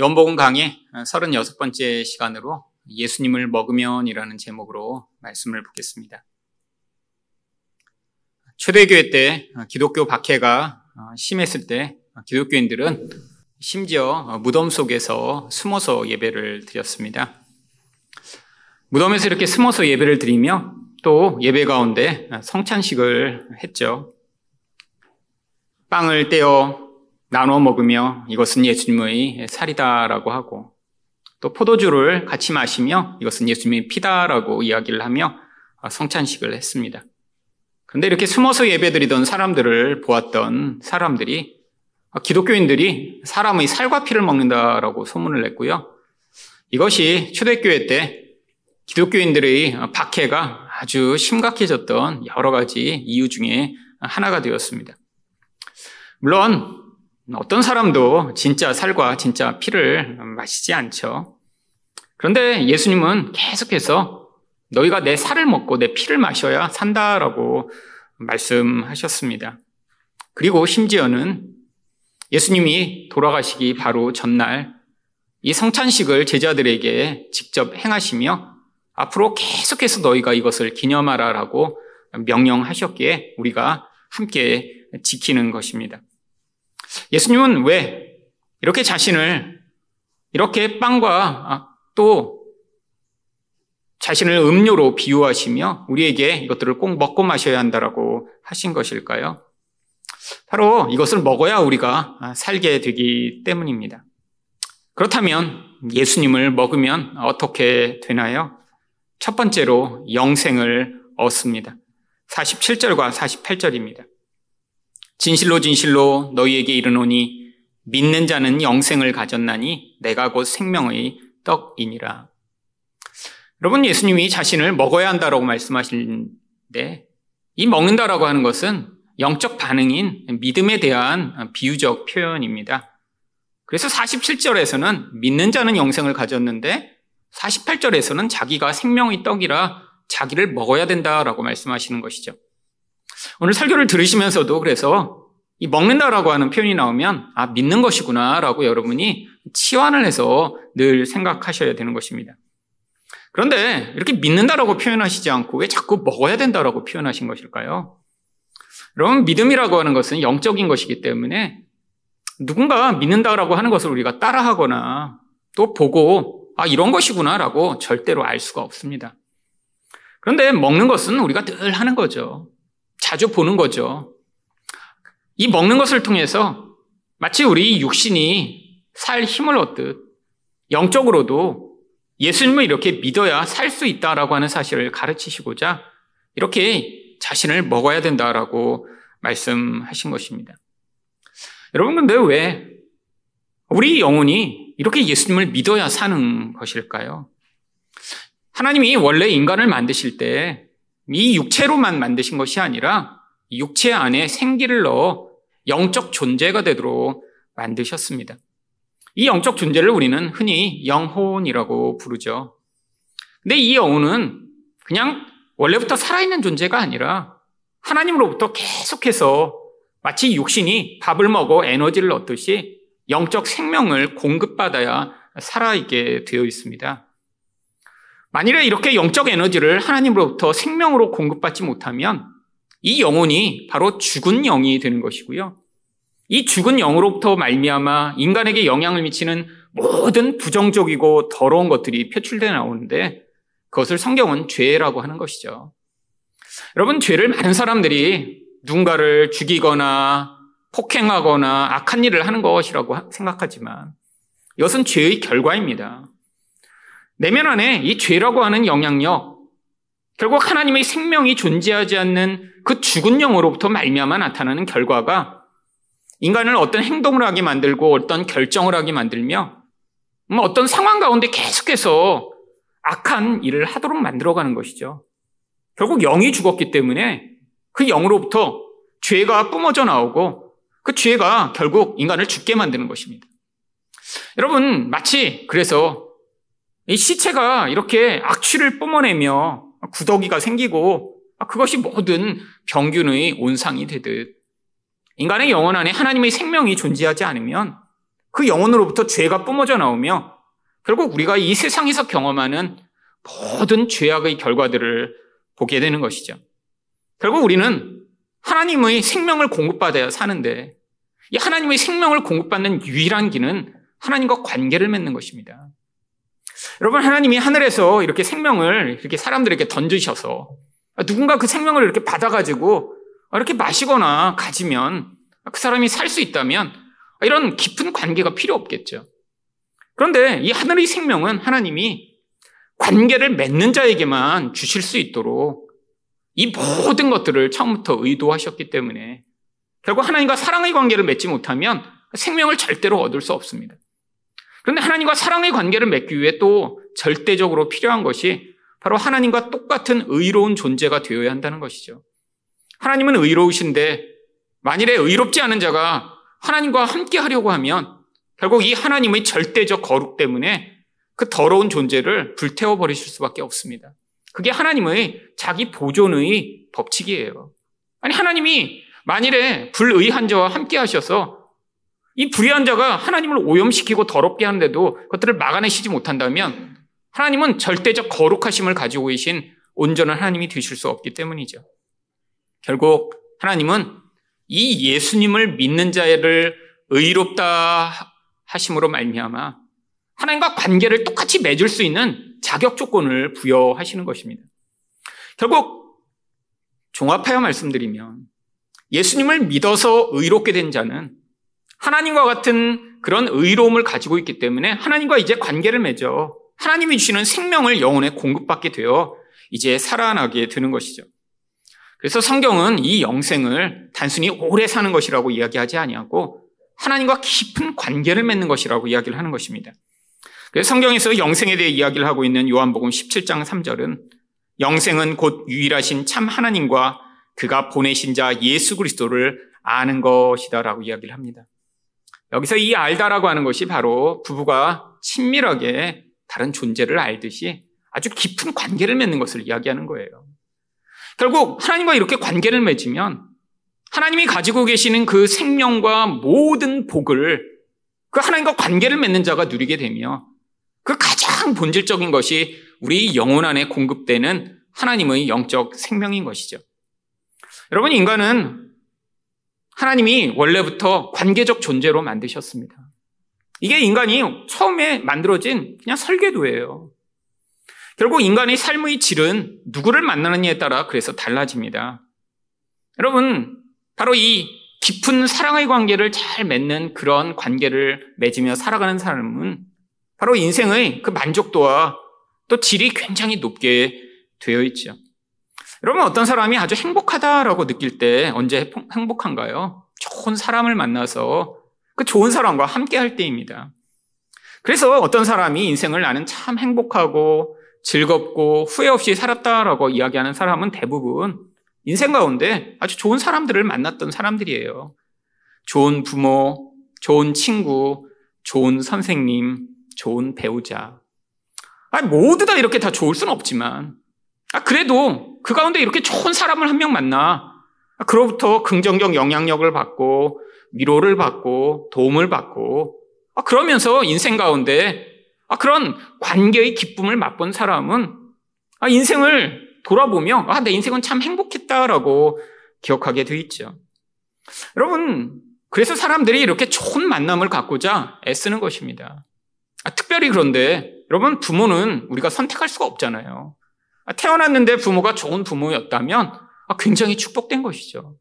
연복음 강의 36번째 시간으로 예수님을 먹으면이라는 제목으로 말씀을 보겠습니다. 초대교회 때 기독교 박해가 심했을 때 기독교인들은 심지어 무덤 속에서 숨어서 예배를 드렸습니다. 무덤에서 이렇게 숨어서 예배를 드리며 또 예배 가운데 성찬식을 했죠. 빵을 떼어 나눠 먹으며 이것은 예수님의 살이다라고 하고 또 포도주를 같이 마시며 이것은 예수님의 피다라고 이야기를 하며 성찬식을 했습니다. 그런데 이렇게 숨어서 예배드리던 사람들을 보았던 사람들이 기독교인들이 사람의 살과 피를 먹는다라고 소문을 냈고요. 이것이 초대교회 때 기독교인들의 박해가 아주 심각해졌던 여러 가지 이유 중에 하나가 되었습니다. 물론 어떤 사람도 진짜 살과 진짜 피를 마시지 않죠. 그런데 예수님은 계속해서 너희가 내 살을 먹고 내 피를 마셔야 산다라고 말씀하셨습니다. 그리고 심지어는 예수님이 돌아가시기 바로 전날 이 성찬식을 제자들에게 직접 행하시며 앞으로 계속해서 너희가 이것을 기념하라라고 명령하셨기에 우리가 함께 지키는 것입니다. 예수님은 왜 이렇게 자신을 이렇게 빵과 아, 또 자신을 음료로 비유하시며 우리에게 이것들을 꼭 먹고 마셔야 한다라고 하신 것일까요? 바로 이것을 먹어야 우리가 살게 되기 때문입니다. 그렇다면 예수님을 먹으면 어떻게 되나요? 첫 번째로 영생을 얻습니다. 47절과 48절입니다. 진실로 진실로 너희에게 이르노니 믿는 자는 영생을 가졌나니 내가 곧 생명의 떡이니라. 여러분 예수님이 자신을 먹어야 한다라고 말씀하시는데 이 먹는다라고 하는 것은 영적 반응인 믿음에 대한 비유적 표현입니다. 그래서 47절에서는 믿는 자는 영생을 가졌는데 48절에서는 자기가 생명의 떡이라 자기를 먹어야 된다라고 말씀하시는 것이죠. 오늘 설교를 들으시면서도 그래서 이 먹는다라고 하는 표현이 나오면 아 믿는 것이구나라고 여러분이 치환을 해서 늘 생각하셔야 되는 것입니다. 그런데 이렇게 믿는다라고 표현하시지 않고 왜 자꾸 먹어야 된다라고 표현하신 것일까요? 여러분 믿음이라고 하는 것은 영적인 것이기 때문에 누군가 믿는다라고 하는 것을 우리가 따라하거나 또 보고 아 이런 것이구나라고 절대로 알 수가 없습니다. 그런데 먹는 것은 우리가 늘 하는 거죠. 자주 보는 거죠. 이 먹는 것을 통해서 마치 우리 육신이 살 힘을 얻듯 영적으로도 예수님을 이렇게 믿어야 살 수 있다라고 하는 사실을 가르치시고자 이렇게 자신을 먹어야 된다라고 말씀하신 것입니다. 여러분, 근데 왜 우리 영혼이 이렇게 예수님을 믿어야 사는 것일까요? 하나님이 원래 인간을 만드실 때 이 육체로만 만드신 것이 아니라 육체 안에 생기를 넣어 영적 존재가 되도록 만드셨습니다. 이 영적 존재를 우리는 흔히 영혼이라고 부르죠. 근데 이 영혼은 그냥 원래부터 살아있는 존재가 아니라 하나님으로부터 계속해서 마치 육신이 밥을 먹어 에너지를 얻듯이 영적 생명을 공급받아야 살아있게 되어 있습니다. 만일에 이렇게 영적 에너지를 하나님으로부터 생명으로 공급받지 못하면 이 영혼이 바로 죽은 영이 되는 것이고요. 이 죽은 영으로부터 말미암아 인간에게 영향을 미치는 모든 부정적이고 더러운 것들이 표출되어 나오는데 그것을 성경은 죄라고 하는 것이죠. 여러분 죄를 많은 사람들이 누군가를 죽이거나 폭행하거나 악한 일을 하는 것이라고 생각하지만 이것은 죄의 결과입니다. 내면 안에 이 죄라고 하는 영향력, 결국 하나님의 생명이 존재하지 않는 그 죽은 영으로부터 말미암아 나타나는 결과가 인간을 어떤 행동을 하게 만들고 어떤 결정을 하게 만들며 뭐 어떤 상황 가운데 계속해서 악한 일을 하도록 만들어가는 것이죠. 결국 영이 죽었기 때문에 그 영으로부터 죄가 뿜어져 나오고 그 죄가 결국 인간을 죽게 만드는 것입니다. 여러분, 마치 그래서 이 시체가 이렇게 악취를 뿜어내며 구더기가 생기고 그것이 모든 병균의 온상이 되듯 인간의 영혼 안에 하나님의 생명이 존재하지 않으면 그 영혼으로부터 죄가 뿜어져 나오며 결국 우리가 이 세상에서 경험하는 모든 죄악의 결과들을 보게 되는 것이죠. 결국 우리는 하나님의 생명을 공급받아야 사는데 이 하나님의 생명을 공급받는 유일한 길은 하나님과 관계를 맺는 것입니다. 여러분, 하나님이 하늘에서 이렇게 생명을 이렇게 사람들에게 던지셔서 누군가 그 생명을 이렇게 받아가지고 이렇게 마시거나 가지면 그 사람이 살 수 있다면 이런 깊은 관계가 필요 없겠죠. 그런데 이 하늘의 생명은 하나님이 관계를 맺는 자에게만 주실 수 있도록 이 모든 것들을 처음부터 의도하셨기 때문에 결국 하나님과 사랑의 관계를 맺지 못하면 생명을 절대로 얻을 수 없습니다. 그런데 하나님과 사랑의 관계를 맺기 위해 또 절대적으로 필요한 것이 바로 하나님과 똑같은 의로운 존재가 되어야 한다는 것이죠. 하나님은 의로우신데 만일에 의롭지 않은 자가 하나님과 함께 하려고 하면 결국 이 하나님의 절대적 거룩 때문에 그 더러운 존재를 불태워 버리실 수밖에 없습니다. 그게 하나님의 자기 보존의 법칙이에요. 아니 하나님이 만일에 불의한 자와 함께 하셔서 이 불의한 자가 하나님을 오염시키고 더럽게 하는데도 그것들을 막아내시지 못한다면 하나님은 절대적 거룩하심을 가지고 계신 온전한 하나님이 되실 수 없기 때문이죠. 결국 하나님은 이 예수님을 믿는 자를 의롭다 하심으로 말미암아 하나님과 관계를 똑같이 맺을 수 있는 자격 조건을 부여하시는 것입니다. 결국 종합하여 말씀드리면 예수님을 믿어서 의롭게 된 자는 하나님과 같은 그런 의로움을 가지고 있기 때문에 하나님과 이제 관계를 맺어 하나님이 주시는 생명을 영혼에 공급받게 되어 이제 살아나게 되는 것이죠. 그래서 성경은 이 영생을 단순히 오래 사는 것이라고 이야기하지 아니하고 하나님과 깊은 관계를 맺는 것이라고 이야기를 하는 것입니다. 그래서 성경에서 영생에 대해 이야기를 하고 있는 요한복음 17장 3절은 영생은 곧 유일하신 참 하나님과 그가 보내신 자 예수 그리스도를 아는 것이다라고 이야기를 합니다. 여기서 이 알다라고 하는 것이 바로 부부가 친밀하게 다른 존재를 알듯이 아주 깊은 관계를 맺는 것을 이야기하는 거예요. 결국 하나님과 이렇게 관계를 맺으면 하나님이 가지고 계시는 그 생명과 모든 복을 그 하나님과 관계를 맺는 자가 누리게 되며 그 가장 본질적인 것이 우리 영혼 안에 공급되는 하나님의 영적 생명인 것이죠. 여러분, 인간은 하나님이 원래부터 관계적 존재로 만드셨습니다. 이게 인간이 처음에 만들어진 그냥 설계도예요. 결국 인간의 삶의 질은 누구를 만나느냐에 따라 그래서 달라집니다. 여러분, 바로 이 깊은 사랑의 관계를 잘 맺는 그런 관계를 맺으며 살아가는 사람은 바로 인생의 그 만족도와 또 질이 굉장히 높게 되어 있죠. 여러분, 어떤 사람이 아주 행복하다라고 느낄 때 언제 행복한가요? 좋은 사람을 만나서 그 좋은 사람과 함께 할 때입니다. 그래서 어떤 사람이 인생을 나는 참 행복하고 즐겁고 후회 없이 살았다라고 이야기하는 사람은 대부분 인생 가운데 아주 좋은 사람들을 만났던 사람들이에요. 좋은 부모, 좋은 친구, 좋은 선생님, 좋은 배우자. 아니, 모두 다 이렇게 다 좋을 수는 없지만, 아, 그래도 그 가운데 이렇게 좋은 사람을 한 명 만나, 아, 그로부터 긍정적 영향력을 받고, 위로를 받고, 도움을 받고, 아, 그러면서 인생 가운데 아, 그런 관계의 기쁨을 맛본 사람은 아, 인생을 돌아보며 아, 내 인생은 참 행복했다라고 기억하게 돼 있죠. 여러분, 그래서 사람들이 이렇게 좋은 만남을 갖고자 애쓰는 것입니다. 아, 특별히 그런데 여러분 부모는 우리가 선택할 수가 없잖아요. 아, 태어났는데 부모가 좋은 부모였다면 아, 굉장히 축복된 것이죠.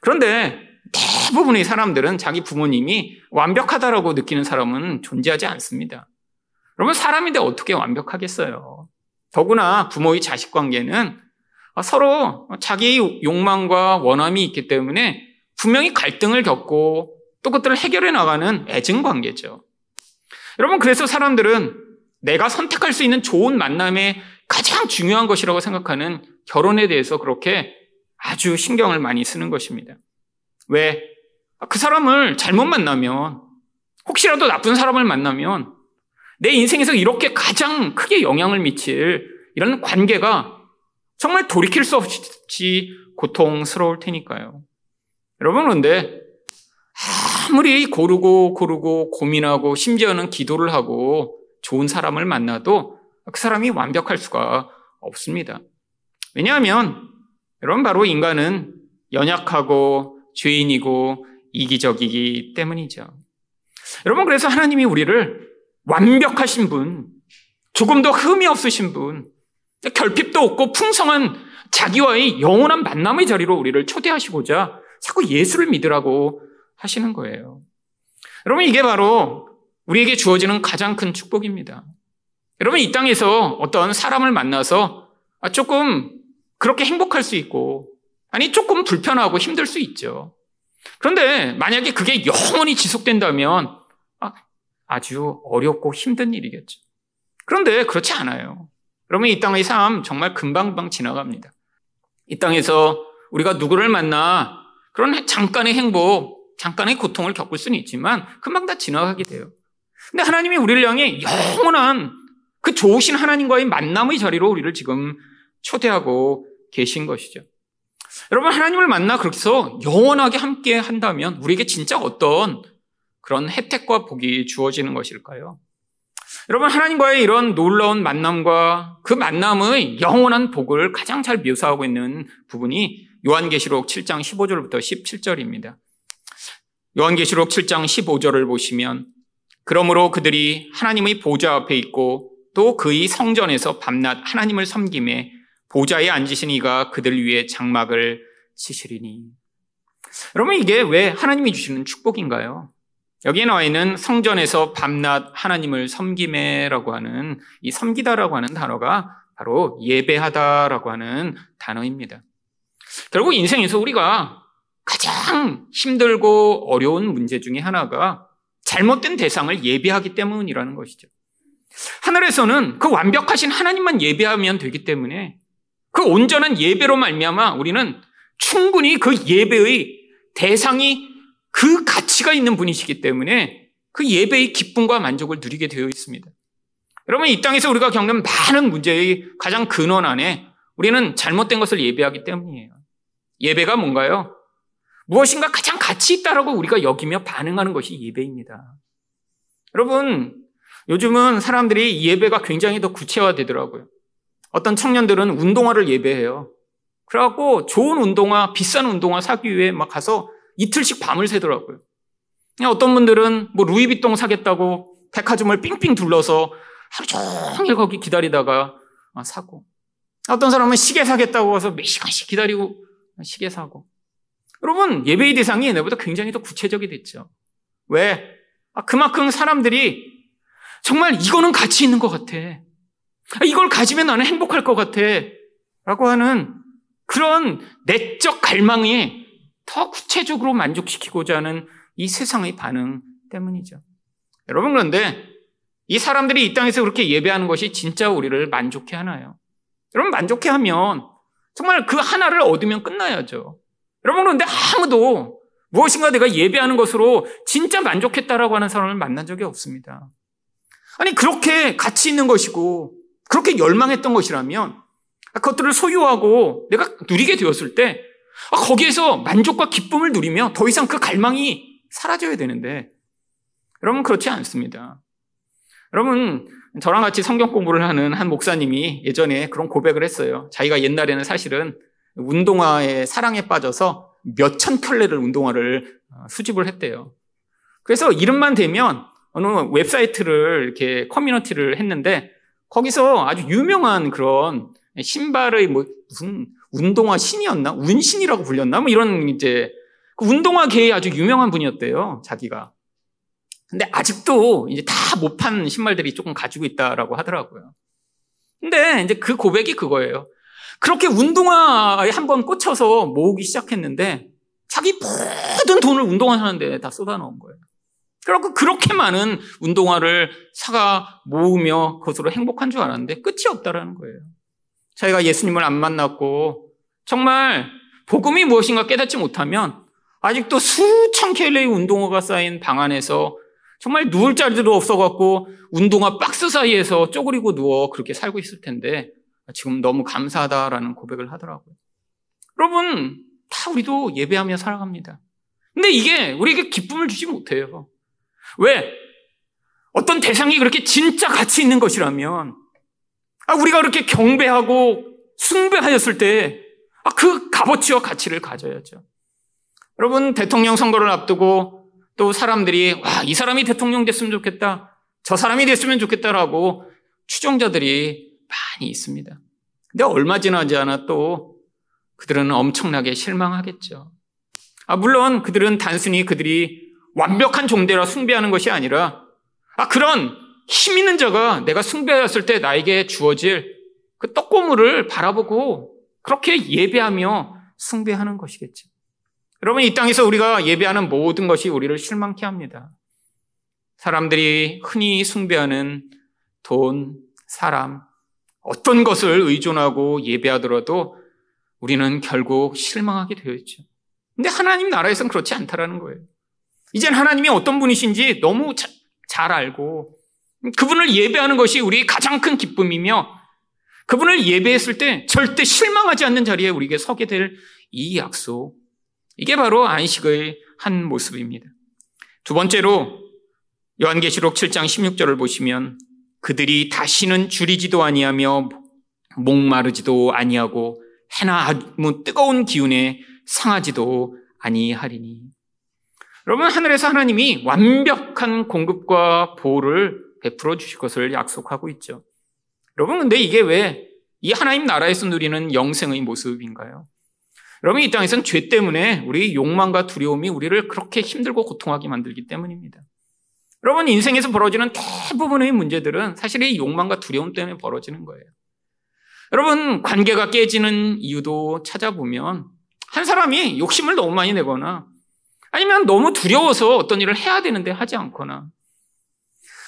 그런데 대부분의 사람들은 자기 부모님이 완벽하다라고 느끼는 사람은 존재하지 않습니다. 여러분, 사람인데 어떻게 완벽하겠어요? 더구나 부모의 자식 관계는 서로 자기 욕망과 원함이 있기 때문에 분명히 갈등을 겪고 또 그것들을 해결해 나가는 애증 관계죠. 여러분, 그래서 사람들은 내가 선택할 수 있는 좋은 만남의 가장 중요한 것이라고 생각하는 결혼에 대해서 그렇게 아주 신경을 많이 쓰는 것입니다. 왜? 그 사람을 잘못 만나면, 혹시라도 나쁜 사람을 만나면 내 인생에서 이렇게 가장 크게 영향을 미칠 이런 관계가 정말 돌이킬 수 없이 고통스러울 테니까요. 여러분, 그런데 아무리 고르고 고르고 고민하고 심지어는 기도를 하고 좋은 사람을 만나도 그 사람이 완벽할 수가 없습니다. 왜냐하면 여러분 바로 인간은 연약하고 죄인이고 이기적이기 때문이죠. 여러분 그래서 하나님이 우리를 완벽하신 분, 조금 더 흠이 없으신 분, 결핍도 없고 풍성한 자기와의 영원한 만남의 자리로 우리를 초대하시고자 자꾸 예수를 믿으라고 하시는 거예요. 여러분, 이게 바로 우리에게 주어지는 가장 큰 축복입니다. 여러분, 이 땅에서 어떤 사람을 만나서 조금 그렇게 행복할 수 있고, 아니, 조금 불편하고 힘들 수 있죠. 그런데 만약에 그게 영원히 지속된다면 아, 아주 어렵고 힘든 일이겠죠. 그런데 그렇지 않아요. 여러분, 이 땅의 삶 정말 금방금방 지나갑니다. 이 땅에서 우리가 누구를 만나 그런 잠깐의 행복, 잠깐의 고통을 겪을 수는 있지만 금방 다 지나가게 돼요. 근데 하나님이 우리를 향해 영원한 그 좋으신 하나님과의 만남의 자리로 우리를 지금 초대하고 계신 것이죠. 여러분, 하나님을 만나 그렇게 해서 영원하게 함께 한다면 우리에게 진짜 어떤 그런 혜택과 복이 주어지는 것일까요? 여러분, 하나님과의 이런 놀라운 만남과 그 만남의 영원한 복을 가장 잘 묘사하고 있는 부분이 요한계시록 7장 15절부터 17절입니다. 요한계시록 7장 15절을 보시면 그러므로 그들이 하나님의 보좌 앞에 있고 또 그의 성전에서 밤낮 하나님을 섬김에 보좌에 앉으신 이가 그들 위에 장막을 치시리니. 여러분 이게 왜 하나님이 주시는 축복인가요? 여기에 나와 있는 성전에서 밤낮 하나님을 섬김에라고 하는 이 섬기다라고 하는 단어가 바로 예배하다라고 하는 단어입니다. 결국 인생에서 우리가 가장 힘들고 어려운 문제 중에 하나가 잘못된 대상을 예배하기 때문이라는 것이죠. 하늘에서는 그 완벽하신 하나님만 예배하면 되기 때문에 그 온전한 예배로 말미암아 우리는 충분히 그 예배의 대상이 그 가치가 있는 분이시기 때문에 그 예배의 기쁨과 만족을 누리게 되어 있습니다. 여러분 이 땅에서 우리가 겪는 많은 문제의 가장 근원 안에 우리는 잘못된 것을 예배하기 때문이에요. 예배가 뭔가요? 무엇인가 가장 가치 있다라고 우리가 여기며 반응하는 것이 예배입니다. 여러분, 요즘은 사람들이 예배가 굉장히 더 구체화되더라고요. 어떤 청년들은 운동화를 예배해요. 그래갖고 좋은 운동화, 비싼 운동화 사기 위해 막 가서 이틀씩 밤을 새더라고요. 어떤 분들은 뭐 루이비통 사겠다고 백화점을 삥삥 둘러서 하루 종일 거기 기다리다가 사고. 어떤 사람은 시계 사겠다고 해서 몇 시간씩 기다리고 시계 사고. 여러분, 예배의 대상이 얘네보다 굉장히 더 구체적이 됐죠. 왜? 아, 그만큼 사람들이 정말 이거는 가치 있는 것 같아. 아, 이걸 가지면 나는 행복할 것 같아. 라고 하는 그런 내적 갈망이 더 구체적으로 만족시키고자 하는 이 세상의 반응 때문이죠. 여러분, 그런데 이 사람들이 이 땅에서 그렇게 예배하는 것이 진짜 우리를 만족해 하나요? 여러분, 만족해 하면 정말 그 하나를 얻으면 끝나야죠. 여러분, 그런데 아무도 무엇인가 내가 예배하는 것으로 진짜 만족했다라고 하는 사람을 만난 적이 없습니다. 아니, 그렇게 가치 있는 것이고, 그렇게 열망했던 것이라면, 그것들을 소유하고 내가 누리게 되었을 때, 아, 거기에서 만족과 기쁨을 누리며 더 이상 그 갈망이 사라져야 되는데, 여러분, 그렇지 않습니다. 여러분, 저랑 같이 성경 공부를 하는 한 목사님이 예전에 그런 고백을 했어요. 자기가 옛날에는 사실은 운동화에 사랑에 빠져서 몇천 켤레를 운동화를 어, 수집을 했대요. 그래서 이름만 되면 어느 웹사이트를 이렇게 커뮤니티를 했는데 거기서 아주 유명한 그런 신발의 뭐 무슨 운동화 신이었나? 운신이라고 불렸나? 뭐 이런 이제 그 운동화계에 아주 유명한 분이었대요. 자기가. 근데 아직도 이제 다 못 판 신발들이 조금 가지고 있다라고 하더라고요. 근데 이제 그 고백이 그거예요. 그렇게 운동화에 한번 꽂혀서 모으기 시작했는데 자기 모든 돈을 운동화 사는데 다 쏟아놓은 거예요. 그리고 그렇게 많은 운동화를 사가 모으며 그것으로 행복한 줄 알았는데 끝이 없다라는 거예요. 자기가 예수님을 안 만났고 정말 복음이 무엇인가 깨닫지 못하면 아직도 수천 켈레의 운동화가 쌓인 방 안에서 정말 누울 자리도 없어갖고 운동화 박스 사이에서 쪼그리고 누워 그렇게 살고 있을 텐데 지금 너무 감사하다라는 고백을 하더라고요. 여러분, 다 우리도 예배하며 살아갑니다. 근데 이게 우리에게 기쁨을 주지 못해요. 왜? 어떤 대상이 그렇게 진짜 가치 있는 것이라면, 아, 우리가 그렇게 경배하고 숭배하였을 때, 아, 그 값어치와 가치를 가져야죠. 여러분, 대통령 선거를 앞두고 또 사람들이, 와, 이 사람이 대통령 됐으면 좋겠다. 저 사람이 됐으면 좋겠다라고 추종자들이 많이 있습니다. 근데 얼마 지나지 않아 또 그들은 엄청나게 실망하겠죠. 아, 물론 그들은 단순히 그들이 완벽한 종대라 숭배하는 것이 아니라 아, 그런 힘 있는 자가 내가 숭배하였을 때 나에게 주어질 그 떡고물을 바라보고 그렇게 예배하며 숭배하는 것이겠죠. 여러분, 이 땅에서 우리가 예배하는 모든 것이 우리를 실망케 합니다. 사람들이 흔히 숭배하는 돈, 사람, 어떤 것을 의존하고 예배하더라도 우리는 결국 실망하게 되어 있죠. 근데 하나님 나라에서는 그렇지 않다라는 거예요. 이젠 하나님이 어떤 분이신지 너무 자, 잘 알고 그분을 예배하는 것이 우리 가장 큰 기쁨이며 그분을 예배했을 때 절대 실망하지 않는 자리에 우리에게 서게 될 이 약속. 이게 바로 안식의 한 모습입니다. 두 번째로 요한계시록 7장 16절을 보시면 그들이 다시는 줄이지도 아니하며 목마르지도 아니하고 해나 아무 뜨거운 기운에 상하지도 아니하리니. 여러분 하늘에서 하나님이 완벽한 공급과 보호를 베풀어 주실 것을 약속하고 있죠. 여러분 근데 이게 왜 이 하나님 나라에서 누리는 영생의 모습인가요? 여러분 이 땅에서는 죄 때문에 우리 욕망과 두려움이 우리를 그렇게 힘들고 고통하게 만들기 때문입니다. 여러분 인생에서 벌어지는 대부분의 문제들은 사실 이 욕망과 두려움 때문에 벌어지는 거예요. 여러분 관계가 깨지는 이유도 찾아보면 한 사람이 욕심을 너무 많이 내거나 아니면 너무 두려워서 어떤 일을 해야 되는데 하지 않거나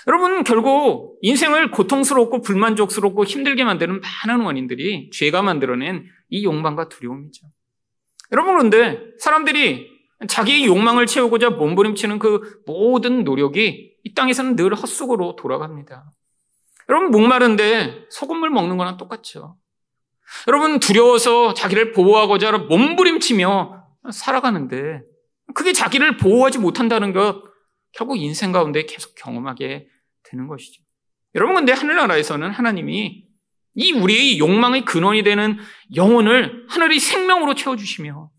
여러분 결국 인생을 고통스럽고 불만족스럽고 힘들게 만드는 많은 원인들이 죄가 만들어낸 이 욕망과 두려움이죠. 여러분 그런데 사람들이 자기 욕망을 채우고자 몸부림치는 그 모든 노력이 이 땅에서는 늘 헛수고로 돌아갑니다. 여러분 목마른데 소금물 먹는 거랑 똑같죠. 여러분 두려워서 자기를 보호하고자 몸부림치며 살아가는데 그게 자기를 보호하지 못한다는 것 결국 인생 가운데 계속 경험하게 되는 것이죠. 여러분 근데 하늘나라에서는 하나님이 이 우리의 욕망의 근원이 되는 영혼을 하늘의 생명으로 채워주시며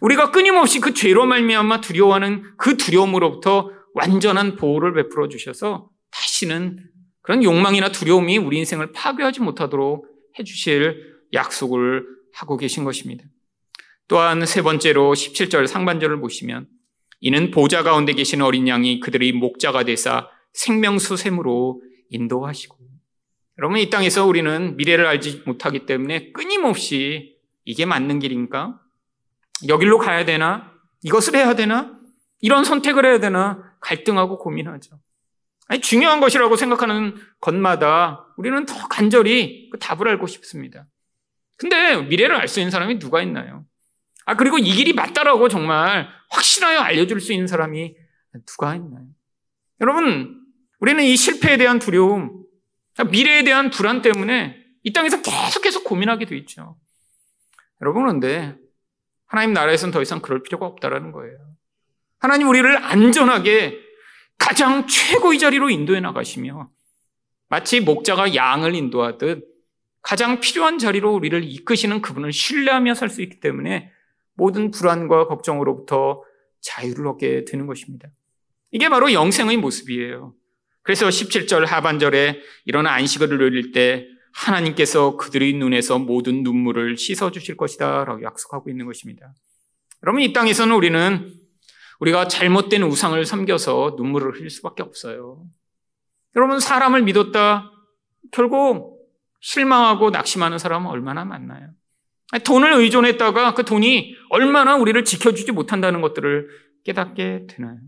우리가 끊임없이 그 죄로 말미암아 두려워하는 그 두려움으로부터 완전한 보호를 베풀어 주셔서 다시는 그런 욕망이나 두려움이 우리 인생을 파괴하지 못하도록 해주실 약속을 하고 계신 것입니다. 또한 세 번째로 17절 상반절을 보시면 이는 보좌 가운데 계신 어린 양이 그들의 목자가 되사 생명수 샘으로 인도하시고 여러분 이 땅에서 우리는 미래를 알지 못하기 때문에 끊임없이 이게 맞는 길인가? 여길로 가야 되나? 이것을 해야 되나? 이런 선택을 해야 되나? 갈등하고 고민하죠. 아니, 중요한 것이라고 생각하는 것마다 우리는 더 간절히 그 답을 알고 싶습니다. 근데 미래를 알 수 있는 사람이 누가 있나요? 아, 그리고 이 길이 맞다라고 정말 확신하여 알려줄 수 있는 사람이 누가 있나요? 여러분, 우리는 이 실패에 대한 두려움, 미래에 대한 불안 때문에 이 땅에서 계속해서 고민하게 돼 있죠. 여러분, 그런데 하나님 나라에서는 더 이상 그럴 필요가 없다라는 거예요. 하나님 우리를 안전하게 가장 최고의 자리로 인도해 나가시며 마치 목자가 양을 인도하듯 가장 필요한 자리로 우리를 이끄시는 그분을 신뢰하며 살 수 있기 때문에 모든 불안과 걱정으로부터 자유를 얻게 되는 것입니다. 이게 바로 영생의 모습이에요. 그래서 17절 하반절에 이런 안식을 누릴 때 하나님께서 그들의 눈에서 모든 눈물을 씻어 주실 것이다 라고 약속하고 있는 것입니다. 여러분 이 땅에서는 우리는 우리가 잘못된 우상을 섬겨서 눈물을 흘릴 수밖에 없어요. 여러분 사람을 믿었다 결국 실망하고 낙심하는 사람은 얼마나 많나요? 돈을 의존했다가 그 돈이 얼마나 우리를 지켜주지 못한다는 것들을 깨닫게 되나요?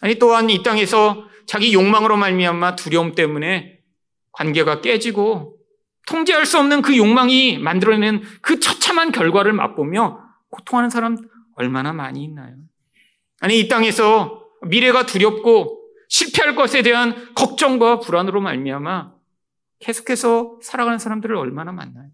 아니 또한 이 땅에서 자기 욕망으로 말미암아 두려움 때문에 관계가 깨지고 통제할 수 없는 그 욕망이 만들어내는 그 처참한 결과를 맛보며 고통하는 사람 얼마나 많이 있나요? 아니 이 땅에서 미래가 두렵고 실패할 것에 대한 걱정과 불안으로 말미암아 계속해서 살아가는 사람들을 얼마나 많나요?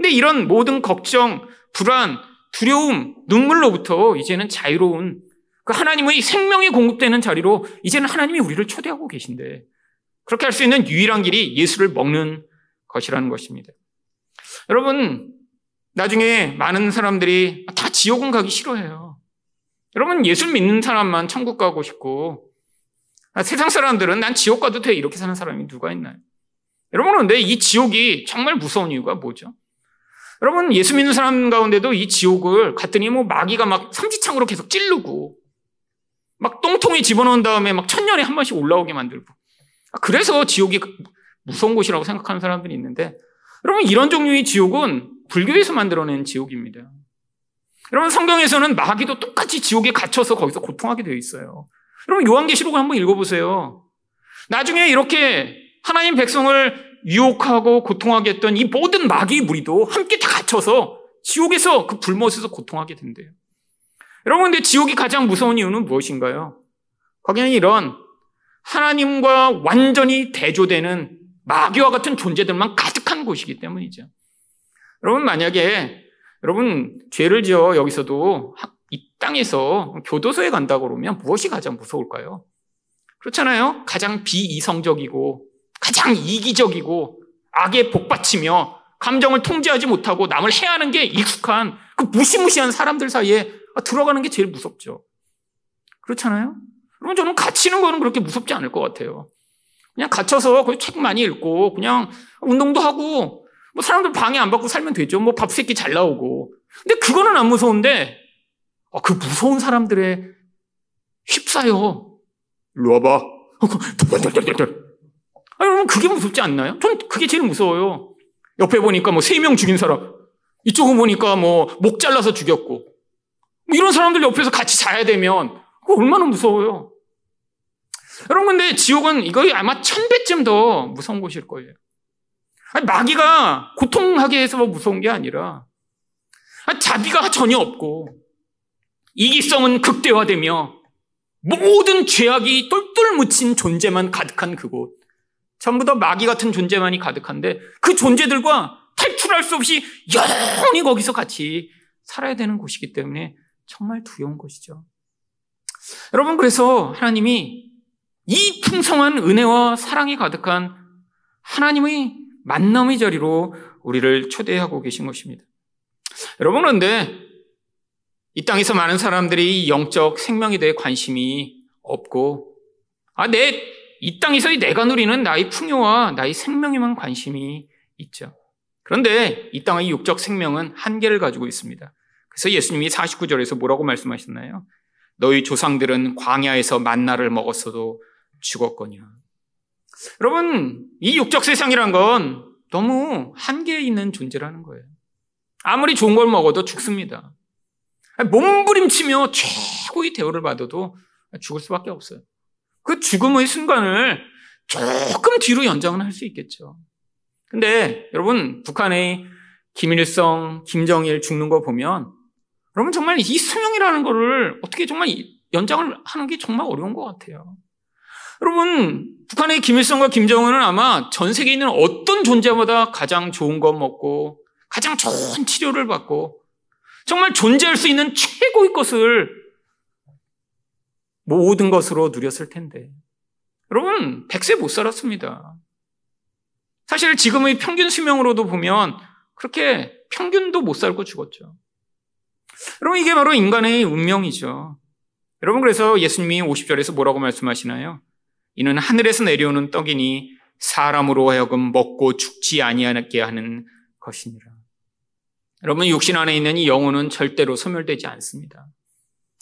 근데 이런 모든 걱정, 불안, 두려움, 눈물로부터 이제는 자유로운 그 하나님의 생명이 공급되는 자리로 이제는 하나님이 우리를 초대하고 계신데 그렇게 할 수 있는 유일한 길이 예수를 먹는 것이라는 것입니다. 여러분, 나중에 많은 사람들이 다 지옥은 가기 싫어해요. 여러분, 예수 믿는 사람만 천국 가고 싶고, 아, 세상 사람들은 난 지옥 가도 돼. 이렇게 사는 사람이 누가 있나요? 여러분, 그런데 이 지옥이 정말 무서운 이유가 뭐죠? 여러분, 예수 믿는 사람 가운데도 이 지옥을 갔더니 뭐 마귀가 막 삼지창으로 계속 찌르고, 막 똥통에 집어넣은 다음에 막 천년에 한 번씩 올라오게 만들고. 아, 그래서 지옥이 무서운 곳이라고 생각하는 사람들이 있는데, 여러분, 이런 종류의 지옥은 불교에서 만들어낸 지옥입니다. 여러분, 성경에서는 마귀도 똑같이 지옥에 갇혀서 거기서 고통하게 되어 있어요. 여러분, 요한계시록을 한번 읽어보세요. 나중에 이렇게 하나님 백성을 유혹하고 고통하게 했던 이 모든 마귀 무리도 함께 다 갇혀서 지옥에서 그 불못에서 고통하게 된대요. 여러분, 근데 지옥이 가장 무서운 이유는 무엇인가요? 거기는 이런 하나님과 완전히 대조되는 마귀와 같은 존재들만 가득한 곳이기 때문이죠. 여러분, 만약에 여러분 죄를 지어 여기서도 이 땅에서 교도소에 간다고 그러면 무엇이 가장 무서울까요? 그렇잖아요. 가장 비이성적이고 가장 이기적이고 악에 복받치며 감정을 통제하지 못하고 남을 해하는 게 익숙한 그 무시무시한 사람들 사이에 들어가는 게 제일 무섭죠. 그렇잖아요? 그럼 저는 갇히는 거는 그렇게 무섭지 않을 것 같아요. 그냥 갇혀서 책 많이 읽고 그냥 운동도 하고 뭐 사람들 방해 안 받고 살면 되죠. 뭐 밥 새끼 잘 나오고. 근데 그거는 안 무서운데 아, 그 무서운 사람들의 휩싸여. 일로 와봐. 아, 여러분, 그게 무섭지 않나요? 전 그게 제일 무서워요. 옆에 보니까 뭐 세 명 죽인 사람. 이쪽은 보니까 뭐 목 잘라서 죽였고. 뭐 이런 사람들 옆에서 같이 자야 되면 그거 얼마나 무서워요. 여러분, 근데 지옥은 이거 아마 천 배쯤 더 무서운 곳일 거예요. 아니, 마귀가 고통하게 해서 무서운 게 아니라 아니, 자비가 전혀 없고 이기성은 극대화되며 모든 죄악이 똘똘 묻힌 존재만 가득한 그곳. 전부 다 마귀 같은 존재만이 가득한데 그 존재들과 탈출할 수 없이 영원히 거기서 같이 살아야 되는 곳이기 때문에 정말 두려운 곳이죠. 여러분, 그래서 하나님이 이 풍성한 은혜와 사랑이 가득한 하나님의 만남의 자리로 우리를 초대하고 계신 것입니다. 여러분, 그런데 이 땅에서 많은 사람들이 영적 생명에 대해 관심이 없고, 아, 내, 이 땅에서의 내가 누리는 나의 풍요와 나의 생명에만 관심이 있죠. 그런데 이 땅의 육적 생명은 한계를 가지고 있습니다. 그래서 예수님이 49절에서 뭐라고 말씀하셨나요? 너희 조상들은 광야에서 만나를 먹었어도 죽었거냐. 여러분, 이 육적 세상이란 건 너무 한계에 있는 존재라는 거예요. 아무리 좋은 걸 먹어도 죽습니다. 몸부림치며 최고의 대우를 받아도 죽을 수밖에 없어요. 그 죽음의 순간을 조금 뒤로 연장은 할 수 있겠죠. 근데 여러분, 북한의 김일성, 김정일 죽는 거 보면 여러분 정말 이 수명이라는 거를 어떻게 정말 연장을 하는 게 정말 어려운 것 같아요. 여러분, 북한의 김일성과 김정은은 아마 전 세계에 있는 어떤 존재보다 가장 좋은 것 먹고 가장 좋은 치료를 받고 정말 존재할 수 있는 최고의 것을 모든 것으로 누렸을 텐데. 여러분, 100세 못 살았습니다. 사실 지금의 평균 수명으로도 보면 그렇게 평균도 못 살고 죽었죠. 여러분, 이게 바로 인간의 운명이죠. 여러분, 그래서 예수님이 50절에서 뭐라고 말씀하시나요? 이는 하늘에서 내려오는 떡이니 사람으로 하여금 먹고 죽지 아니하게 하는 것이니라. 여러분 육신 안에 있는 이 영혼은 절대로 소멸되지 않습니다.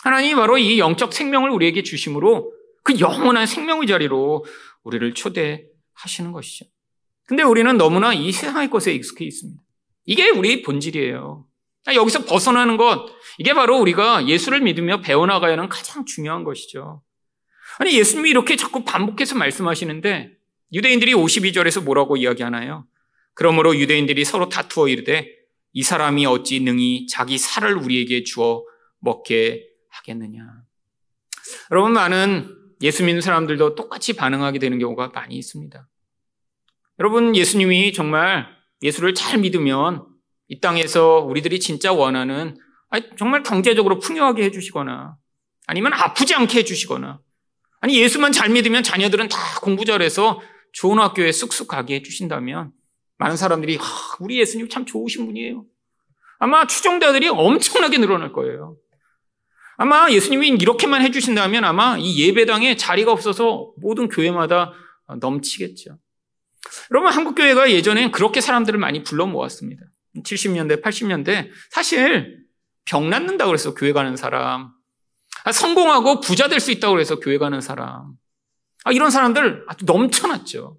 하나님이 바로 이 영적 생명을 우리에게 주심으로 그 영원한 생명의 자리로 우리를 초대하시는 것이죠. 근데 우리는 너무나 이 세상의 것에 익숙해 있습니다. 이게 우리의 본질이에요. 여기서 벗어나는 것, 이게 바로 우리가 예수를 믿으며 배워나가야 하는 가장 중요한 것이죠. 아니, 예수님이 이렇게 자꾸 반복해서 말씀하시는데 유대인들이 52절에서 뭐라고 이야기하나요? 그러므로 유대인들이 서로 다투어 이르되 이 사람이 어찌 능히 자기 살을 우리에게 주어 먹게 하겠느냐. 여러분, 많은 예수 믿는 사람들도 똑같이 반응하게 되는 경우가 많이 있습니다. 여러분, 예수님이 정말 예수를 잘 믿으면 이 땅에서 우리들이 진짜 원하는 정말 경제적으로 풍요하게 해주시거나 아니면 아프지 않게 해주시거나 아니 예수만 잘 믿으면 자녀들은 다 공부 잘해서 좋은 학교에 쑥쑥 가게 해주신다면 많은 사람들이 우리 예수님 참 좋으신 분이에요. 아마 추종자들이 엄청나게 늘어날 거예요. 아마 예수님이 이렇게만 해주신다면 아마 이 예배당에 자리가 없어서 모든 교회마다 넘치겠죠. 여러분 한국 교회가 예전에 그렇게 사람들을 많이 불러 모았습니다. 70년대, 80년대 사실 병 낫는다고 그래서 교회 가는 사람, 아, 성공하고 부자 될 수 있다고 그래서 교회 가는 사람, 아, 이런 사람들 아주 넘쳐났죠.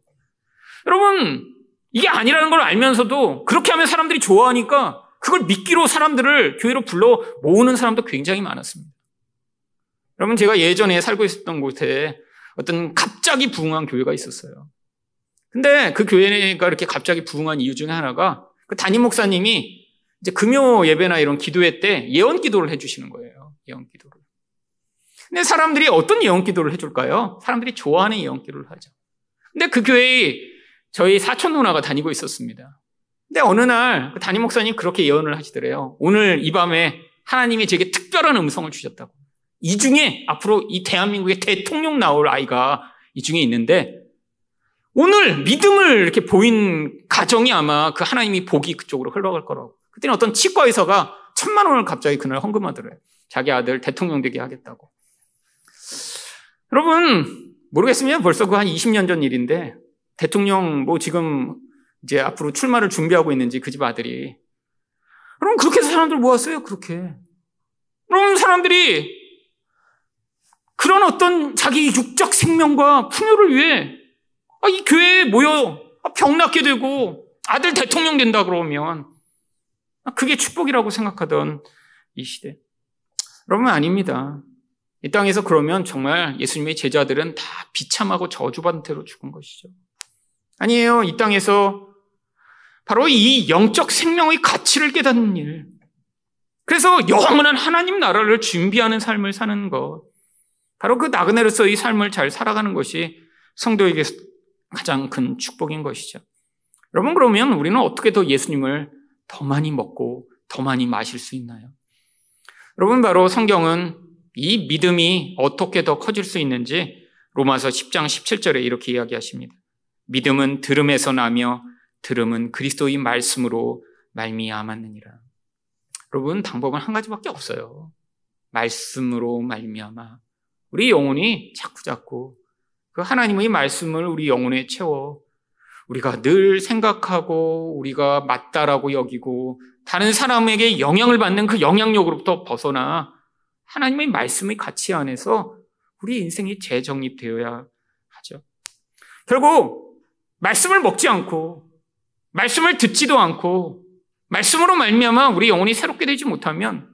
여러분 이게 아니라는 걸 알면서도 그렇게 하면 사람들이 좋아하니까 그걸 믿기로 사람들을 교회로 불러 모으는 사람도 굉장히 많았습니다. 여러분 제가 예전에 살고 있었던 곳에 어떤 갑자기 부흥한 교회가 있었어요. 근데 그 교회가 이렇게 갑자기 부흥한 이유 중에 하나가 그 담임 목사님이 이제 금요 예배나 이런 기도회 때 예언 기도를 해주시는 거예요. 예언 기도를. 근데 사람들이 어떤 예언 기도를 해줄까요? 사람들이 좋아하는 예언 기도를 하죠. 근데 그 교회에 저희 사촌 누나가 다니고 있었습니다. 근데 어느 날그 담임 목사님 그렇게 예언을 하시더래요. 오늘 이 밤에 하나님이 제게 특별한 음성을 주셨다고. 이 중에 앞으로 이 대한민국의 대통령 나올 아이가 이 중에 있는데 오늘 믿음을 이렇게 보인 가정이 아마 그 하나님이 복이 그쪽으로 흘러갈 거라고. 그때는 어떤 치과 의사가 천만 원을 갑자기 그날 헌금하더래요. 자기 아들 대통령 되게 하겠다고. 여러분, 모르겠습니다. 벌써 그 한 20년 전 일인데, 대통령 뭐 지금 이제 앞으로 출마를 준비하고 있는지 그 집 아들이. 그럼 그렇게 해서 사람들 모았어요, 그렇게. 그럼 사람들이 그런 어떤 자기 육적 생명과 풍요를 위해 아, 이 교회에 모여 아, 병 낫게 되고 아들 대통령 된다 그러면 아, 그게 축복이라고 생각하던 이 시대. 여러분 아닙니다. 이 땅에서 그러면 정말 예수님의 제자들은 다 비참하고 저주받은 태로 죽은 것이죠. 아니에요. 이 땅에서 바로 이 영적 생명의 가치를 깨닫는 일. 그래서 영원한 하나님 나라를 준비하는 삶을 사는 것. 바로 그 나그네로서의 삶을 잘 살아가는 것이 성도에게 가장 큰 축복인 것이죠. 여러분, 그러면 우리는 어떻게 더 예수님을 더 많이 먹고 더 많이 마실 수 있나요? 여러분, 바로 성경은 이 믿음이 어떻게 더 커질 수 있는지 로마서 10장 17절에 이렇게 이야기하십니다. 믿음은 들음에서 나며 들음은 그리스도의 말씀으로 말미암았느니라. 여러분 방법은 한 가지밖에 없어요. 말씀으로 말미암아 우리 영혼이 자꾸 자꾸 그 하나님의 말씀을 우리 영혼에 채워 우리가 늘 생각하고 우리가 맞다라고 여기고 다른 사람에게 영향을 받는 그 영향력으로부터 벗어나 하나님의 말씀의 가치 안에서 우리 인생이 재정립되어야 하죠. 결국 말씀을 먹지 않고 말씀을 듣지도 않고 말씀으로 말미암아 우리 영혼이 새롭게 되지 못하면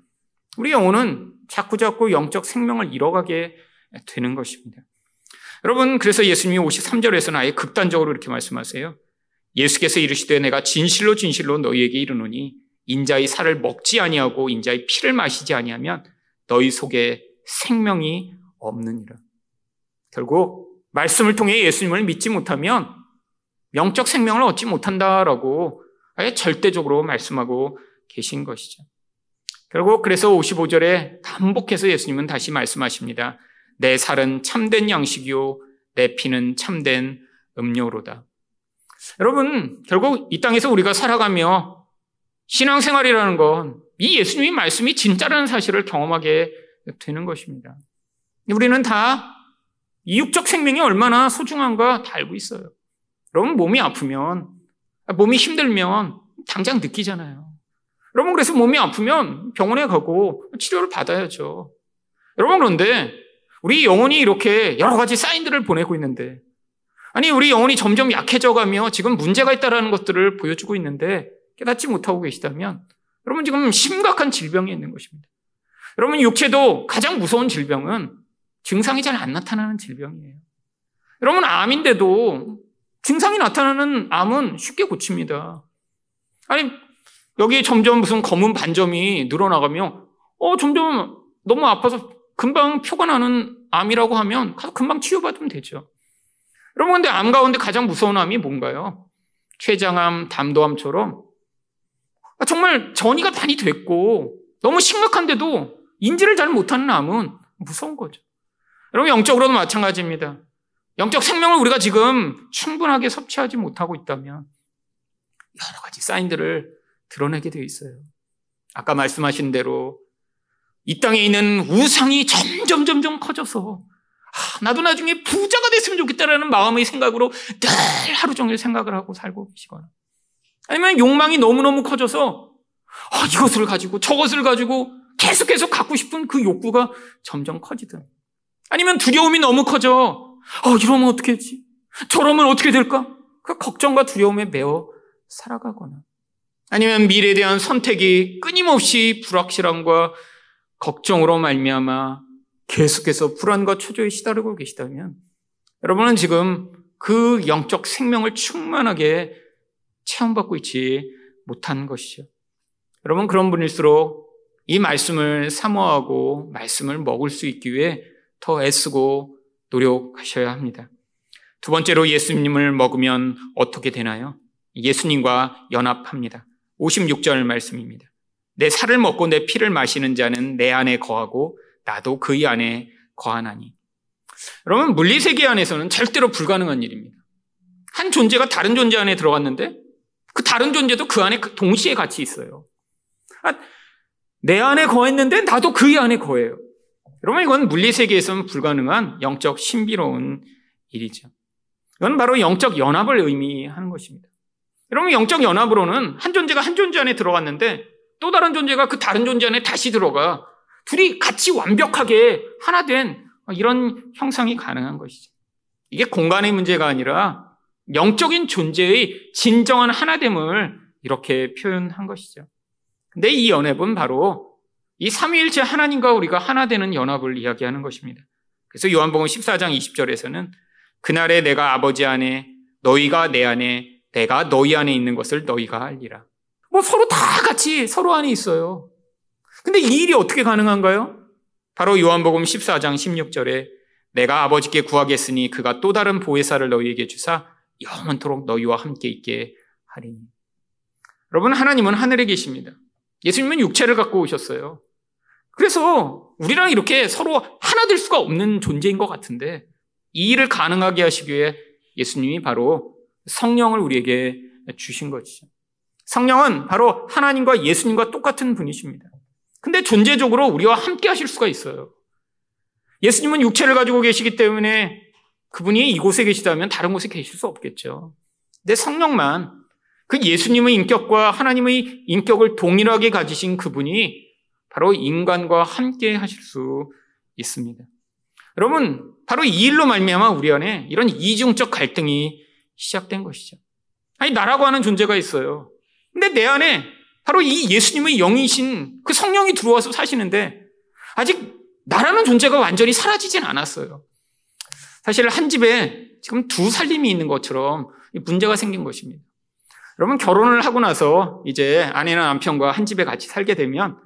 우리 영혼은 자꾸자꾸 영적 생명을 잃어가게 되는 것입니다. 여러분, 그래서 예수님이 53절에서는 아예 극단적으로 이렇게 말씀하세요. 예수께서 이르시되 내가 진실로 진실로 너희에게 이르노니 인자의 살을 먹지 아니하고 인자의 피를 마시지 아니하면 너희 속에 생명이 없느니라. 결국 말씀을 통해 예수님을 믿지 못하면 영적 생명을 얻지 못한다라고 아예 절대적으로 말씀하고 계신 것이죠. 결국 그래서 55절에 반복해서 예수님은 다시 말씀하십니다. 내 살은 참된 양식이요, 내 피는 참된 음료로다. 여러분, 결국 이 땅에서 우리가 살아가며 신앙생활이라는 건 이 예수님의 말씀이 진짜라는 사실을 경험하게 되는 것입니다. 우리는 다 이육적 생명이 얼마나 소중한가 다 알고 있어요. 여러분, 몸이 아프면, 몸이 힘들면 당장 느끼잖아요. 여러분, 그래서 몸이 아프면 병원에 가고 치료를 받아야죠. 여러분, 그런데 우리 영혼이 이렇게 여러 가지 사인들을 보내고 있는데, 아니, 우리 영혼이 점점 약해져 가며 지금 문제가 있다는 것들을 보여주고 있는데 깨닫지 못하고 계시다면, 여러분 지금 심각한 질병이 있는 것입니다. 여러분, 육체도 가장 무서운 질병은 증상이 잘 안 나타나는 질병이에요. 여러분, 암인데도 증상이 나타나는 암은 쉽게 고칩니다. 아니, 여기 점점 무슨 검은 반점이 늘어나가며, 어, 점점 너무 아파서 금방 표가 나는 암이라고 하면 금방 치유받으면 되죠. 여러분, 근데 암 가운데 가장 무서운 암이 뭔가요? 췌장암, 담도암처럼 정말 전이가 많이 됐고 너무 심각한데도 인지를 잘 못하는 암은 무서운 거죠. 여러분, 영적으로도 마찬가지입니다. 영적 생명을 우리가 지금 충분하게 섭취하지 못하고 있다면 여러 가지 사인들을 드러내게 되어 있어요. 아까 말씀하신 대로 이 땅에 있는 우상이 점점 점점 커져서 아, 나도 나중에 부자가 됐으면 좋겠다라는 마음의 생각으로 늘 하루 종일 생각을 하고 살고 계시거나 아니면 욕망이 너무너무 커져서 아, 이것을 가지고 저것을 가지고 계속 계속 갖고 싶은 그 욕구가 점점 커지든 아니면 두려움이 너무 커져 아, 이러면 어떻게 했지? 저러면 어떻게 될까? 그 걱정과 두려움에 매어 살아가거나 아니면 미래에 대한 선택이 끊임없이 불확실함과 걱정으로 말미암아 계속해서 불안과 초조에 시달리고 계시다면 여러분은 지금 그 영적 생명을 충만하게 체험받고 있지 못한 것이죠. 여러분 그런 분일수록 이 말씀을 사모하고 말씀을 먹을 수 있기 위해 더 애쓰고 노력하셔야 합니다. 두 번째로 예수님을 먹으면 어떻게 되나요? 예수님과 연합합니다. 56절 말씀입니다. 내 살을 먹고 내 피를 마시는 자는 내 안에 거하고 나도 그의 안에 거하나니. 여러분, 물리세계 안에서는 절대로 불가능한 일입니다. 한 존재가 다른 존재 안에 들어갔는데 그 다른 존재도 그 안에 동시에 같이 있어요. 아, 내 안에 거했는데 나도 그의 안에 거해요. 여러분, 이건 물리세계에서는 불가능한 영적 신비로운 일이죠. 이건 바로 영적 연합을 의미하는 것입니다. 여러분, 영적 연합으로는 한 존재가 한 존재 안에 들어갔는데 또 다른 존재가 그 다른 존재 안에 다시 들어가 둘이 같이 완벽하게 하나 된 이런 형상이 가능한 것이죠. 이게 공간의 문제가 아니라 영적인 존재의 진정한 하나됨을 이렇게 표현한 것이죠. 근데 이 연합은 바로 이 삼위일체 하나님과 우리가 하나 되는 연합을 이야기하는 것입니다. 그래서 요한복음 14장 20절에서는 그날에 내가 아버지 안에 너희가 내 안에 내가 너희 안에 있는 것을 너희가 알리라. 뭐 서로 다 같이 서로 안에 있어요. 근데 이 일이 어떻게 가능한가요? 바로 요한복음 14장 16절에 내가 아버지께 구하겠으니 그가 또 다른 보혜사를 너희에게 주사 영원토록 너희와 함께 있게 하리니. 여러분 하나님은 하늘에 계십니다. 예수님은 육체를 갖고 오셨어요. 그래서 우리랑 이렇게 서로 하나 될 수가 없는 존재인 것 같은데 이 일을 가능하게 하시기 위해 예수님이 바로 성령을 우리에게 주신 것이죠. 성령은 바로 하나님과 예수님과 똑같은 분이십니다. 근데 존재적으로 우리와 함께 하실 수가 있어요. 예수님은 육체를 가지고 계시기 때문에 그분이 이곳에 계시다면 다른 곳에 계실 수 없겠죠. 근데 성령만 그 예수님의 인격과 하나님의 인격을 동일하게 가지신 그분이 바로 인간과 함께 하실 수 있습니다. 여러분, 바로 이 일로 말미암아 우리 안에 이런 이중적 갈등이 시작된 것이죠. 아니 나라고 하는 존재가 있어요. 근데 내 안에 바로 이 예수님의 영이신 그 성령이 들어와서 사시는데 아직 나라는 존재가 완전히 사라지진 않았어요. 사실 한 집에 지금 두 살림이 있는 것처럼 문제가 생긴 것입니다. 여러분 결혼을 하고 나서 이제 아내나 남편과 한 집에 같이 살게 되면 그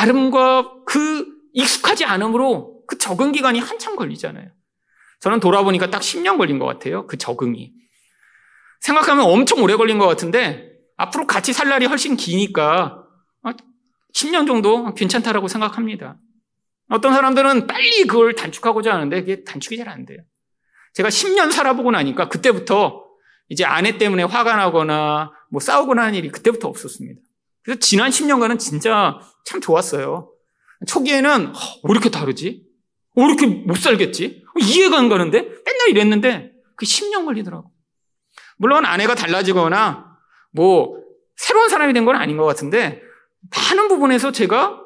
다름과 그 익숙하지 않음으로 그 적응 기간이 한참 걸리잖아요. 저는 돌아보니까 딱 10년 걸린 것 같아요. 그 적응이. 생각하면 엄청 오래 걸린 것 같은데 앞으로 같이 살 날이 훨씬 기니까 10년 정도 괜찮다라고 생각합니다. 어떤 사람들은 빨리 그걸 단축하고자 하는데 그게 단축이 잘 안 돼요. 제가 10년 살아보고 나니까 그때부터 이제 아내 때문에 화가 나거나 뭐 싸우거나 하는 일이 그때부터 없었습니다. 그래서 지난 10년간은 진짜 참 좋았어요. 초기에는 어, 왜 이렇게 다르지? 왜 이렇게 못 살겠지? 이해가 안 가는데? 맨날 이랬는데 그 10년 걸리더라고. 물론 아내가 달라지거나 뭐 새로운 사람이 된 건 아닌 것 같은데 많은 부분에서 제가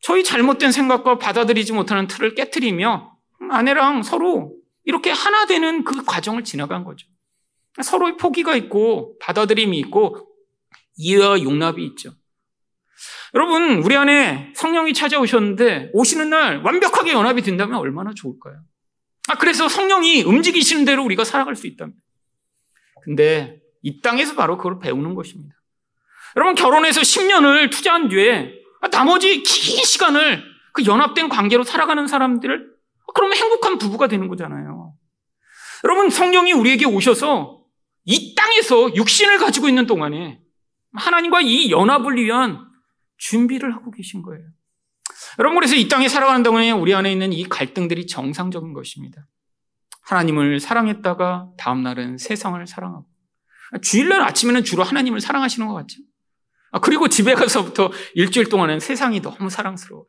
저희 잘못된 생각과 받아들이지 못하는 틀을 깨뜨리며 아내랑 서로 이렇게 하나 되는 그 과정을 지나간 거죠. 서로의 포기가 있고 받아들임이 있고 이해와 용납이 있죠. 여러분, 우리 안에 성령이 찾아오셨는데 오시는 날 완벽하게 연합이 된다면 얼마나 좋을까요? 아, 그래서 성령이 움직이시는 대로 우리가 살아갈 수 있답니다. 근데 이 땅에서 바로 그걸 배우는 것입니다. 여러분 결혼해서 10년을 투자한 뒤에 나머지 긴 시간을 그 연합된 관계로 살아가는 사람들을 그러면 행복한 부부가 되는 거잖아요. 여러분 성령이 우리에게 오셔서 이 땅에서 육신을 가지고 있는 동안에 하나님과 이 연합을 위한 준비를 하고 계신 거예요. 여러분, 그래서 이 땅에 살아가는 동안에 우리 안에 있는 이 갈등들이 정상적인 것입니다. 하나님을 사랑했다가 다음날은 세상을 사랑하고. 주일날 아침에는 주로 하나님을 사랑하시는 것 같죠? 아, 그리고 집에 가서부터 일주일 동안은 세상이 너무 사랑스러워요.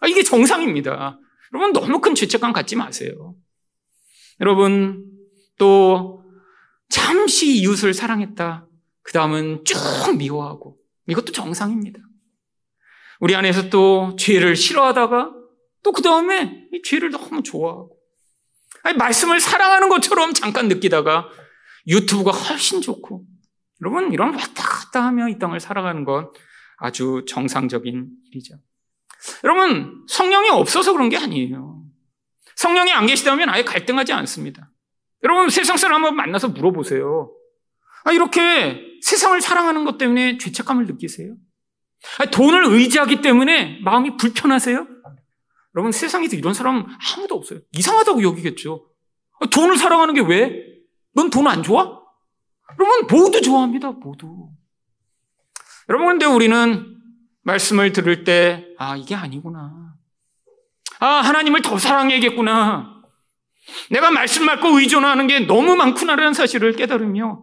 아, 이게 정상입니다. 여러분, 너무 큰 죄책감 갖지 마세요. 여러분, 또, 잠시 이웃을 사랑했다. 그 다음은 쭉 미워하고. 이것도 정상입니다. 우리 안에서 또 죄를 싫어하다가 또 그 다음에 이 죄를 너무 좋아하고. 아니, 말씀을 사랑하는 것처럼 잠깐 느끼다가 유튜브가 훨씬 좋고. 여러분, 이런 왔다 갔다 하며 이 땅을 살아가는 건 아주 정상적인 일이죠. 여러분, 성령이 없어서 그런 게 아니에요. 성령이 안 계시다면 아예 갈등하지 않습니다. 여러분, 세상 사람 한번 만나서 물어보세요. 아, 이렇게 세상을 사랑하는 것 때문에 죄책감을 느끼세요? 아, 돈을 의지하기 때문에 마음이 불편하세요? 여러분, 세상에서 이런 사람 아무도 없어요. 이상하다고 여기겠죠. 아, 돈을 사랑하는 게 왜? 넌 돈 안 좋아? 여러분, 모두 좋아합니다, 모두. 여러분, 근데 우리는 말씀을 들을 때, 아, 이게 아니구나. 아, 하나님을 더 사랑해야겠구나. 내가 말씀 맞고 의존하는 게 너무 많구나라는 사실을 깨달으며,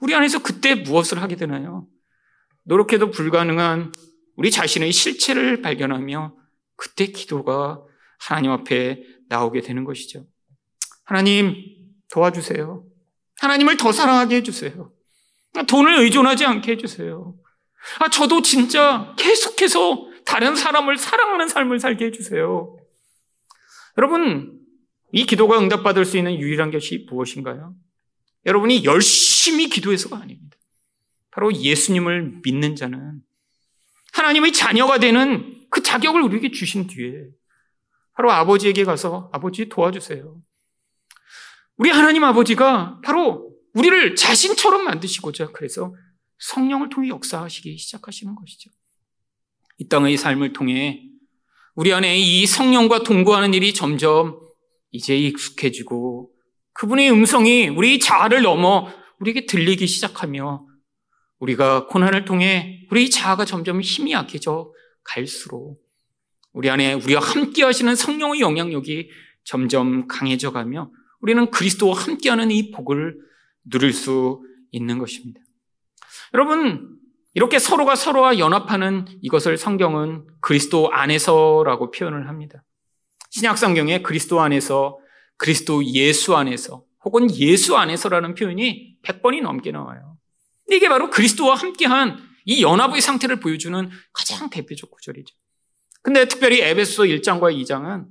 우리 안에서 그때 무엇을 하게 되나요? 노력해도 불가능한 우리 자신의 실체를 발견하며, 그때 기도가 하나님 앞에 나오게 되는 것이죠. 하나님, 도와주세요. 하나님을 더 사랑하게 해주세요. 돈을 의존하지 않게 해주세요. 아, 저도 진짜 계속해서 다른 사람을 사랑하는 삶을 살게 해주세요. 여러분, 이 기도가 응답받을 수 있는 유일한 것이 무엇인가요? 여러분이 열심히 기도해서가 아닙니다. 바로 예수님을 믿는 자는 하나님의 자녀가 되는 그 자격을 우리에게 주신 뒤에 바로 아버지에게 가서 아버지 도와주세요. 우리 하나님 아버지가 바로 우리를 자신처럼 만드시고자 그래서 성령을 통해 역사하시기 시작하시는 것이죠. 이 땅의 삶을 통해 우리 안에 이 성령과 동거하는 일이 점점 이제 익숙해지고 그분의 음성이 우리 자아를 넘어 우리에게 들리기 시작하며 우리가 고난을 통해 우리 자아가 점점 힘이 약해져 갈수록 우리 안에 우리와 함께 하시는 성령의 영향력이 점점 강해져 가며 우리는 그리스도와 함께하는 이 복을 누릴 수 있는 것입니다. 여러분, 이렇게 서로가 서로와 연합하는 이것을 성경은 그리스도 안에서라고 표현을 합니다. 신약 성경에 그리스도 안에서, 그리스도 예수 안에서, 혹은 예수 안에서라는 표현이 100번이 넘게 나와요. 이게 바로 그리스도와 함께한 이 연합의 상태를 보여주는 가장 대표적 구절이죠. 근데 특별히 에베소 1장과 2장은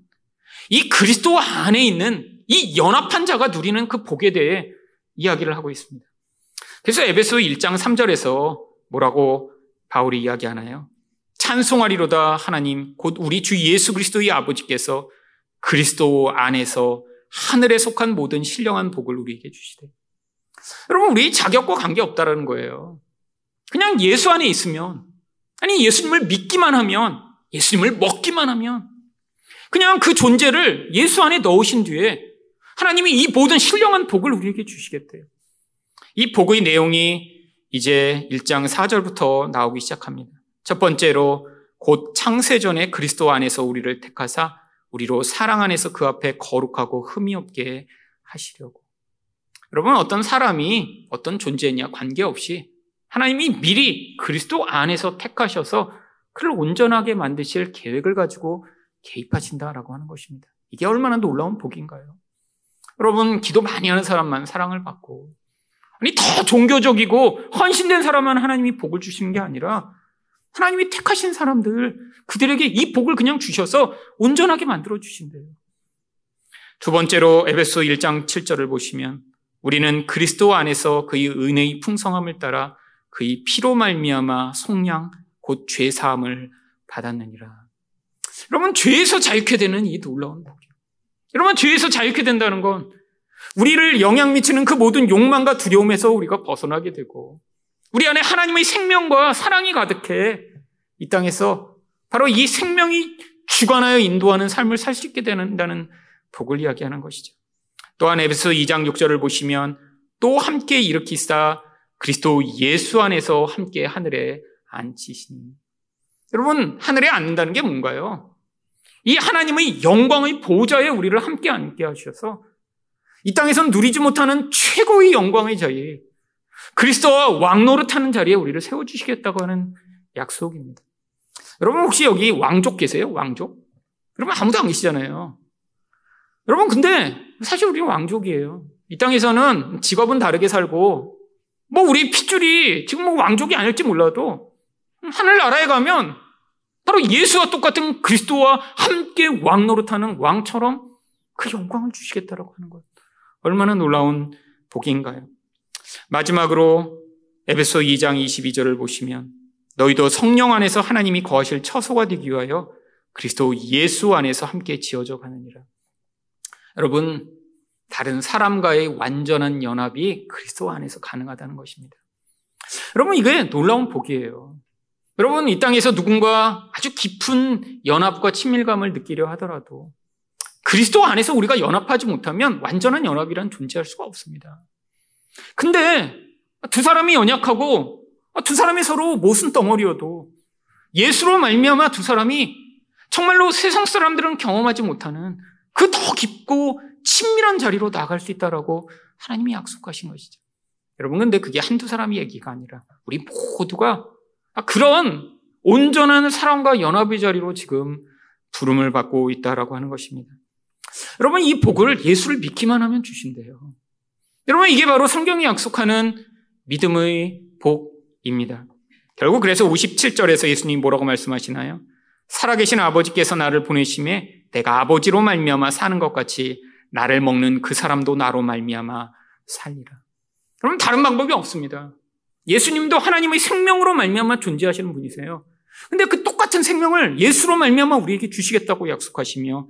이 그리스도 안에 있는 이 연합한 자가 누리는 그 복에 대해 이야기를 하고 있습니다. 그래서 에베소 1장 3절에서 뭐라고 바울이 이야기하나요? 찬송하리로다 하나님 곧 우리 주 예수 그리스도의 아버지께서 그리스도 안에서 하늘에 속한 모든 신령한 복을 우리에게 주시되 여러분 우리 자격과 관계없다라는 거예요. 그냥 예수 안에 있으면 아니 예수님을 믿기만 하면 예수님을 먹기만 하면 그냥 그 존재를 예수 안에 넣으신 뒤에 하나님이 이 모든 신령한 복을 우리에게 주시겠대요. 이 복의 내용이 이제 1장 4절부터 나오기 시작합니다. 첫 번째로 곧 창세전에 그리스도 안에서 우리를 택하사 우리로 사랑 안에서 그 앞에 거룩하고 흠이 없게 하시려고. 여러분 어떤 사람이 어떤 존재냐 관계없이 하나님이 미리 그리스도 안에서 택하셔서 그를 온전하게 만드실 계획을 가지고 개입하신다라고 하는 것입니다. 이게 얼마나 놀라운 복인가요? 여러분 기도 많이 하는 사람만 사랑을 받고 아니 더 종교적이고 헌신된 사람만 하나님이 복을 주시는 게 아니라 하나님이 택하신 사람들 그들에게 이 복을 그냥 주셔서 온전하게 만들어 주신대요. 두 번째로 에베소 1장 7절을 보시면 우리는 그리스도 안에서 그의 은혜의 풍성함을 따라 그의 피로 말미암아 속량 곧 죄 사함을 받았느니라. 여러분 죄에서 자유케 되는 이 놀라운 복이요. 여러분 죄에서 자유케 된다는 건 우리를 영향 미치는 그 모든 욕망과 두려움에서 우리가 벗어나게 되고 우리 안에 하나님의 생명과 사랑이 가득해 이 땅에서 바로 이 생명이 주관하여 인도하는 삶을 살 수 있게 된다는 복을 이야기하는 것이죠. 또한 에베소 2장 6절을 보시면 또 함께 일으키사 그리스도 예수 안에서 함께 하늘에 앉히시니. 여러분, 하늘에 앉는다는 게 뭔가요? 이 하나님의 영광의 보좌에 우리를 함께 앉게 하셔서 이 땅에선 누리지 못하는 최고의 영광의 자리에 그리스도와 왕노릇하는 자리에 우리를 세워주시겠다고 하는 약속입니다. 여러분 혹시 여기 왕족 계세요? 왕족? 여러분 아무도 안 계시잖아요. 여러분 근데 사실 우리 왕족이에요. 이 땅에서는 직업은 다르게 살고 뭐 우리 핏줄이 지금 뭐 왕족이 아닐지 몰라도 하늘나라에 가면 바로 예수와 똑같은 그리스도와 함께 왕노릇하는 왕처럼 그 영광을 주시겠다라고 하는 것. 얼마나 놀라운 복인가요? 마지막으로 에베소 2장 22절을 보시면 너희도 성령 안에서 하나님이 거하실 처소가 되기 위하여 그리스도 예수 안에서 함께 지어져 가느니라. 여러분, 다른 사람과의 완전한 연합이 그리스도 안에서 가능하다는 것입니다. 여러분, 이게 놀라운 복이에요. 여러분, 이 땅에서 누군가 아주 깊은 연합과 친밀감을 느끼려 하더라도 그리스도 안에서 우리가 연합하지 못하면 완전한 연합이란 존재할 수가 없습니다. 근데 두 사람이 연약하고 두 사람이 서로 모순 덩어리여도 예수로 말미암아 두 사람이 정말로 세상 사람들은 경험하지 못하는 그 더 깊고 친밀한 자리로 나갈 수 있다라고 하나님이 약속하신 것이죠. 여러분 근데 그게 한두 사람의 얘기가 아니라 우리 모두가 그런 온전한 사랑과 연합의 자리로 지금 부름을 받고 있다라고 하는 것입니다. 여러분 이 복을 예수를 믿기만 하면 주신대요. 여러분 이게 바로 성경이 약속하는 믿음의 복입니다. 결국 그래서 57절에서 예수님 뭐라고 말씀하시나요? 살아계신 아버지께서 나를 보내심에 내가 아버지로 말미암아 사는 것 같이 나를 먹는 그 사람도 나로 말미암아 살리라. 그러면 다른 방법이 없습니다. 예수님도 하나님의 생명으로 말미암아 존재하시는 분이세요. 근데 그 똑같은 생명을 예수로 말미암아 우리에게 주시겠다고 약속하시며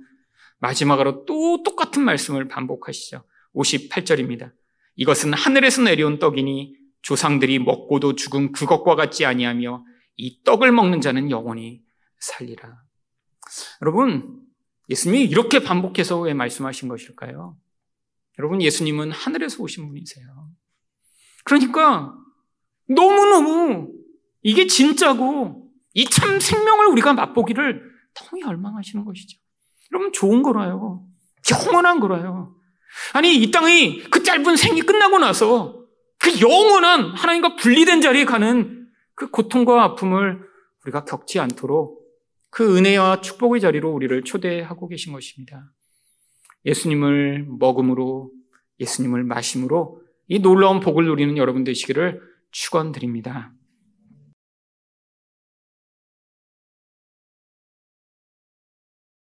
마지막으로 또 똑같은 말씀을 반복하시죠. 58절입니다. 이것은 하늘에서 내려온 떡이니 조상들이 먹고도 죽은 그것과 같지 아니하며 이 떡을 먹는 자는 영원히 살리라. 여러분, 예수님이 이렇게 반복해서 왜 말씀하신 것일까요? 여러분, 예수님은 하늘에서 오신 분이세요. 그러니까 너무너무 이게 진짜고 이 참 생명을 우리가 맛보기를 너무 열망하시는 것이죠. 여러분, 좋은 거라요. 영원한 거라요. 아니, 이 땅이 그 짧은 생이 끝나고 나서 그 영원한 하나님과 분리된 자리에 가는 그 고통과 아픔을 우리가 겪지 않도록 그 은혜와 축복의 자리로 우리를 초대하고 계신 것입니다. 예수님을 먹음으로, 예수님을 마심으로 이 놀라운 복을 누리는 여러분 되시기를 축원드립니다.